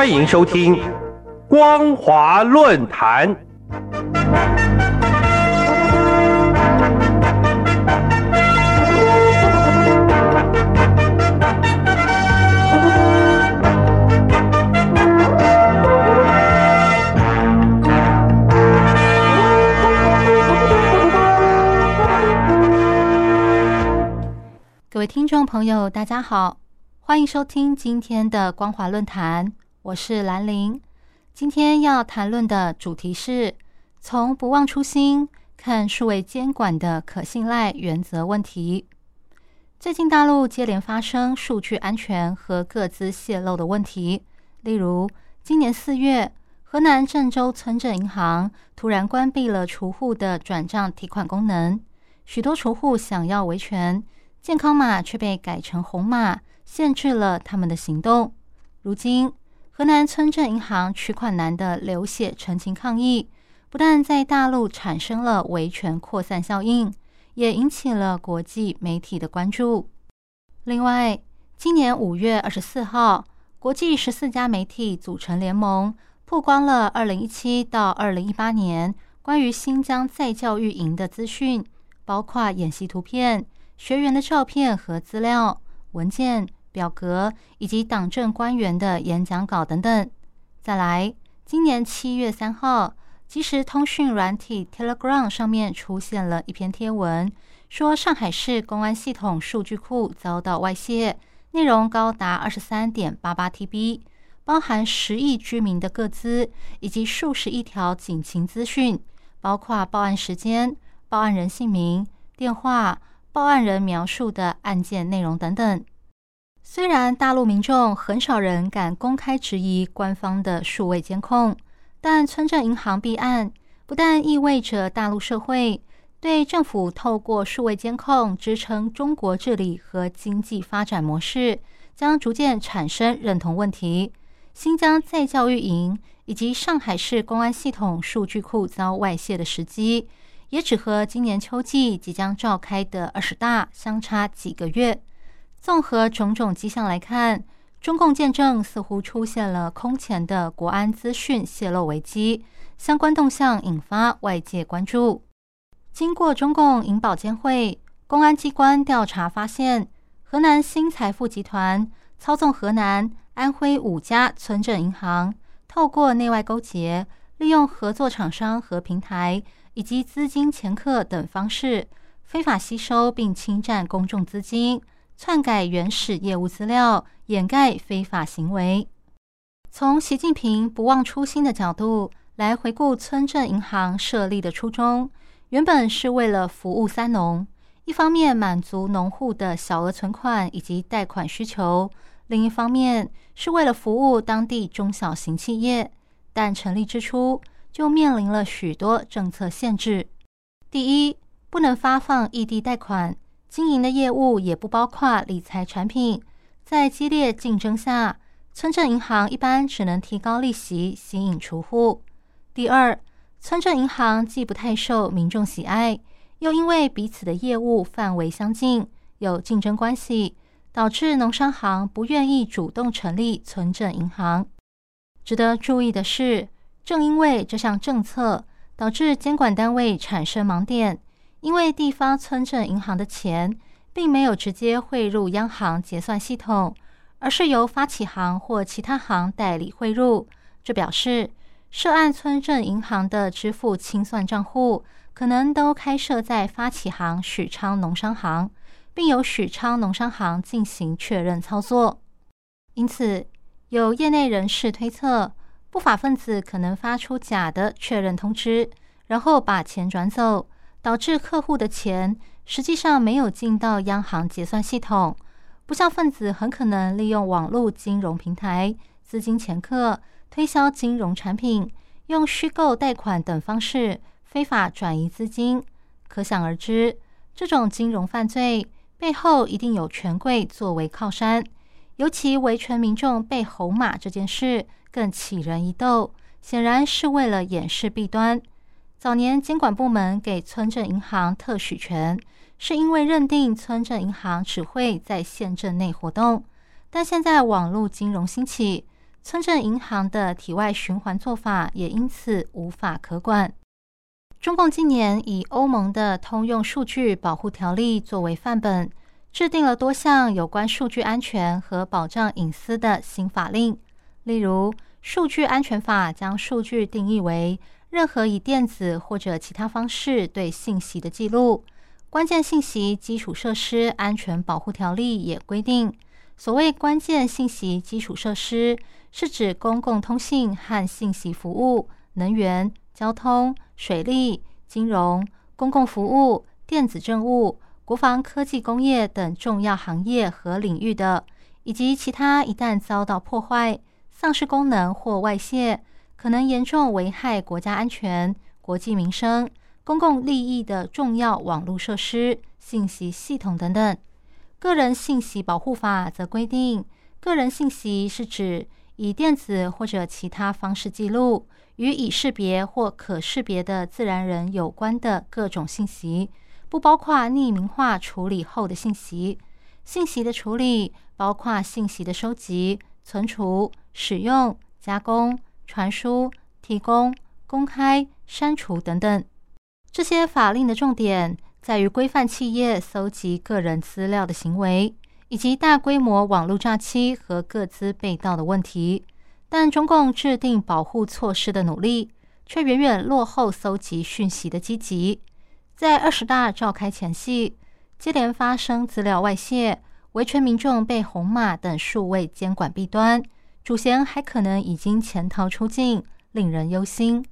欢迎收听《光华论坛》。各位听众朋友，大家好，欢迎收听今天的光华论坛，我是兰玲。今天要谈论的主题是从不忘初心看数位监管的可信赖原则问题。最近大陆接连发生数据安全和各自泄露的问题，例如今年四月，河南郑州村镇银行突然关闭了储户的转账提款功能，许多储户想要维权。健康码却被改成红码，限制了他们的行动。如今，河南村镇银行取款难的流血陈情抗议，不但在大陆产生了维权扩散效应，也引起了国际媒体的关注。另外，今年五月二十四号，国际十四家媒体组成联盟，曝光了二零一七到二零一八年关于新疆再教育营的资讯，包括演习图片。学员的照片和资料、文件、表格，以及党政官员的演讲稿等等。再来，今年七月三号，即时通讯软体 Telegram 上面出现了一篇贴文，说上海市公安系统数据库遭到外泄，内容高达二十三点八八 TB，包含十亿居民的个资以及数十亿条警情资讯，包括报案时间、报案人姓名、电话。报案人描述的案件内容等等。虽然大陆民众很少人敢公开质疑官方的数位监控，但村镇银行弊案不但意味着大陆社会对政府透过数位监控支撑中国治理和经济发展模式将逐渐产生认同问题，新疆再教育营以及上海市公安系统数据库遭外泄的时机。也只和今年秋季即将召开的二十大相差几个月。综合种种迹象来看，中共见证似乎出现了空前的国安资讯泄露危机，相关动向引发外界关注。经过中共银保监会公安机关调查发现，河南新财富集团操纵河南、安徽五家村镇银行，透过内外勾结，利用合作厂商和平台。以及资金掮客等方式，非法吸收并侵占公众资金，篡改原始业务资料，掩盖非法行为。从习近平不忘初心的角度来回顾村镇银行设立的初衷，原本是为了服务三农：一方面满足农户的小额存款以及贷款需求，另一方面是为了服务当地中小型企业。但成立之初，就面临了许多政策限制。第一，不能发放异地贷款，经营的业务也不包括理财产品。在激烈竞争下，村镇银行一般只能提高利息吸引储户。第二，村镇银行既不太受民众喜爱，又因为彼此的业务范围相近，有竞争关系，导致农商行不愿意主动成立村镇银行。值得注意的是。正因为这项政策导致监管单位产生盲点，因为地方村镇银行的钱并没有直接汇入央行结算系统，而是由发起行或其他行代理汇入。这表示涉案村镇银行的支付清算账户可能都开设在发起行许昌农商行，并由许昌农商行进行确认操作。因此，有业内人士推测。不法分子可能发出假的确认通知，然后把钱转走，导致客户的钱实际上没有进到央行结算系统。不孝分子很可能利用网络金融平台、资金掮客、推销金融产品、用虚构贷款等方式非法转移资金。可想而知，这种金融犯罪背后一定有权贵作为靠山。尤其维权民众被红码这件事。更起人一斗，显然是为了掩饰弊端。早年监管部门给村镇银行特许权，是因为认定村镇银行只会在县镇内活动。但现在网络金融兴起，村镇银行的体外循环做法也因此无法可管。中共今年以欧盟的通用数据保护条例作为范本，制定了多项有关数据安全和保障隐私的新法令。例如，《数据安全法》将数据定义为任何以电子或者其他方式对信息的记录。关键信息基础设施安全保护条例也规定，所谓关键信息基础设施，是指公共通信和信息服务、能源。交通、水利、金融、公共服务、电子政务、国防科技工业等重要行业和领域的，以及其他一旦遭到破坏、丧失功能或外泄，可能严重危害国家安全、国计民生、公共利益的重要网络设施、信息系统等等。个人信息保护法则规定，个人信息是指以电子或者其他方式记录。与已识别或可识别的自然人有关的各种信息，不包括匿名化处理后的信息。信息的处理包括信息的收集、存储、使用、加工、传输、提供、公开、删除等等。这些法令的重点在于规范企业搜集个人资料的行为，以及大规模网络诈欺和各资被盗的问题。但中共制定保护措施的努力，却远远落后搜集讯息的积极。在二十大召开前夕，接连发生资料外泄、维权民众被红码等数位监管弊端，主嫌还可能已经潜逃出境，令人忧心。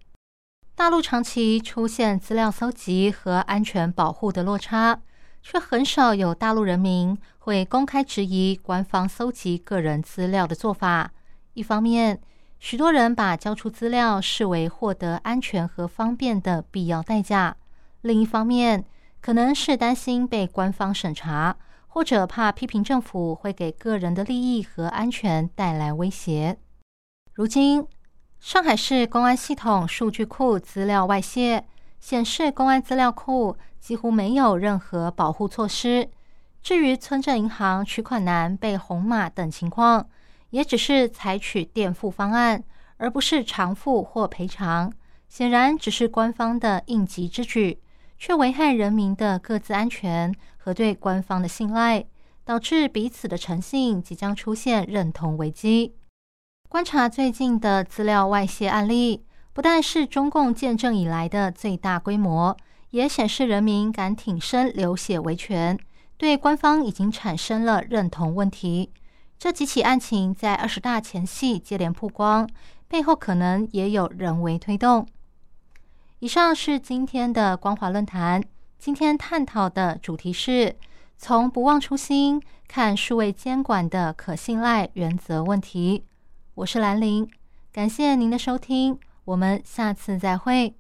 大陆长期出现资料搜集和安全保护的落差，却很少有大陆人民会公开质疑官方搜集个人资料的做法。一方面，许多人把交出资料视为获得安全和方便的必要代价；另一方面，可能是担心被官方审查，或者怕批评政府会给个人的利益和安全带来威胁。如今，上海市公安系统数据库资料外泄，显示公安资料库几乎没有任何保护措施。至于村镇银行取款难、被红码等情况，也只是采取垫付方案，而不是偿付或赔偿，显然只是官方的应急之举，却危害人民的各自安全和对官方的信赖，导致彼此的诚信即将出现认同危机。观察最近的资料外泄案例，不但是中共建政以来的最大规模，也显示人民敢挺身流血维权，对官方已经产生了认同问题。这几起案情在二十大前夕接连曝光，背后可能也有人为推动。以上是今天的光华论坛，今天探讨的主题是从不忘初心看数位监管的可信赖原则问题。我是兰陵，感谢您的收听，我们下次再会。